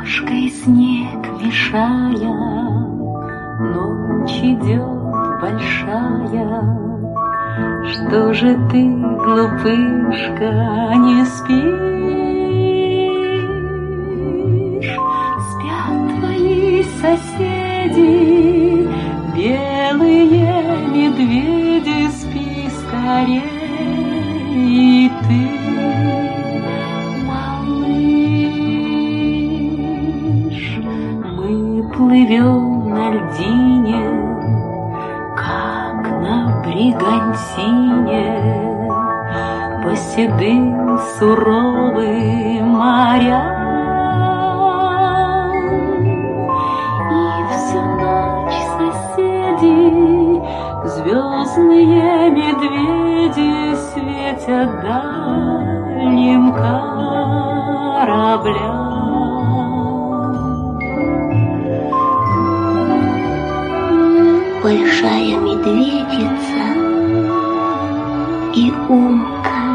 Крошкой снег мешая, Ночь идет большая. Что же ты, глупышка, не спишь? Спят твои соседи, Белые медведи, спи скорей, и ты, плывем на льдине, как на бригантине, по седым суровым морям. И всю ночь соседи, звездные медведи светят дальним кораблям. Большая медведица и умка